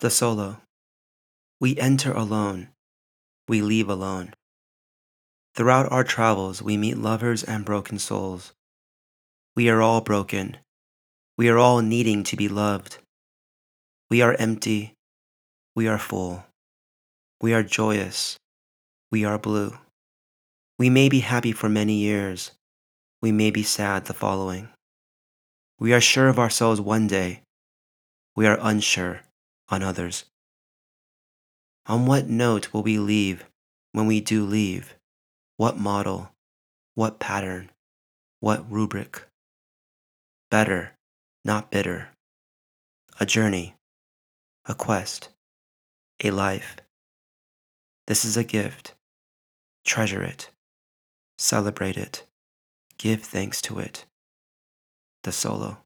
The Solo. We enter alone, we leave alone. Throughout our travels, we meet lovers and broken souls. We are all broken. We are all needing to be loved. We are empty. We are full. We are joyous. We are blue. We may be happy for many years. We may be sad the following. We are sure of ourselves one day. We are unsure on others. On what note will we leave when we do leave? What model? What pattern? What rubric? Better, not bitter. A journey, a quest, a life. This is a gift. Treasure it. Celebrate it. Give thanks to it. The solo.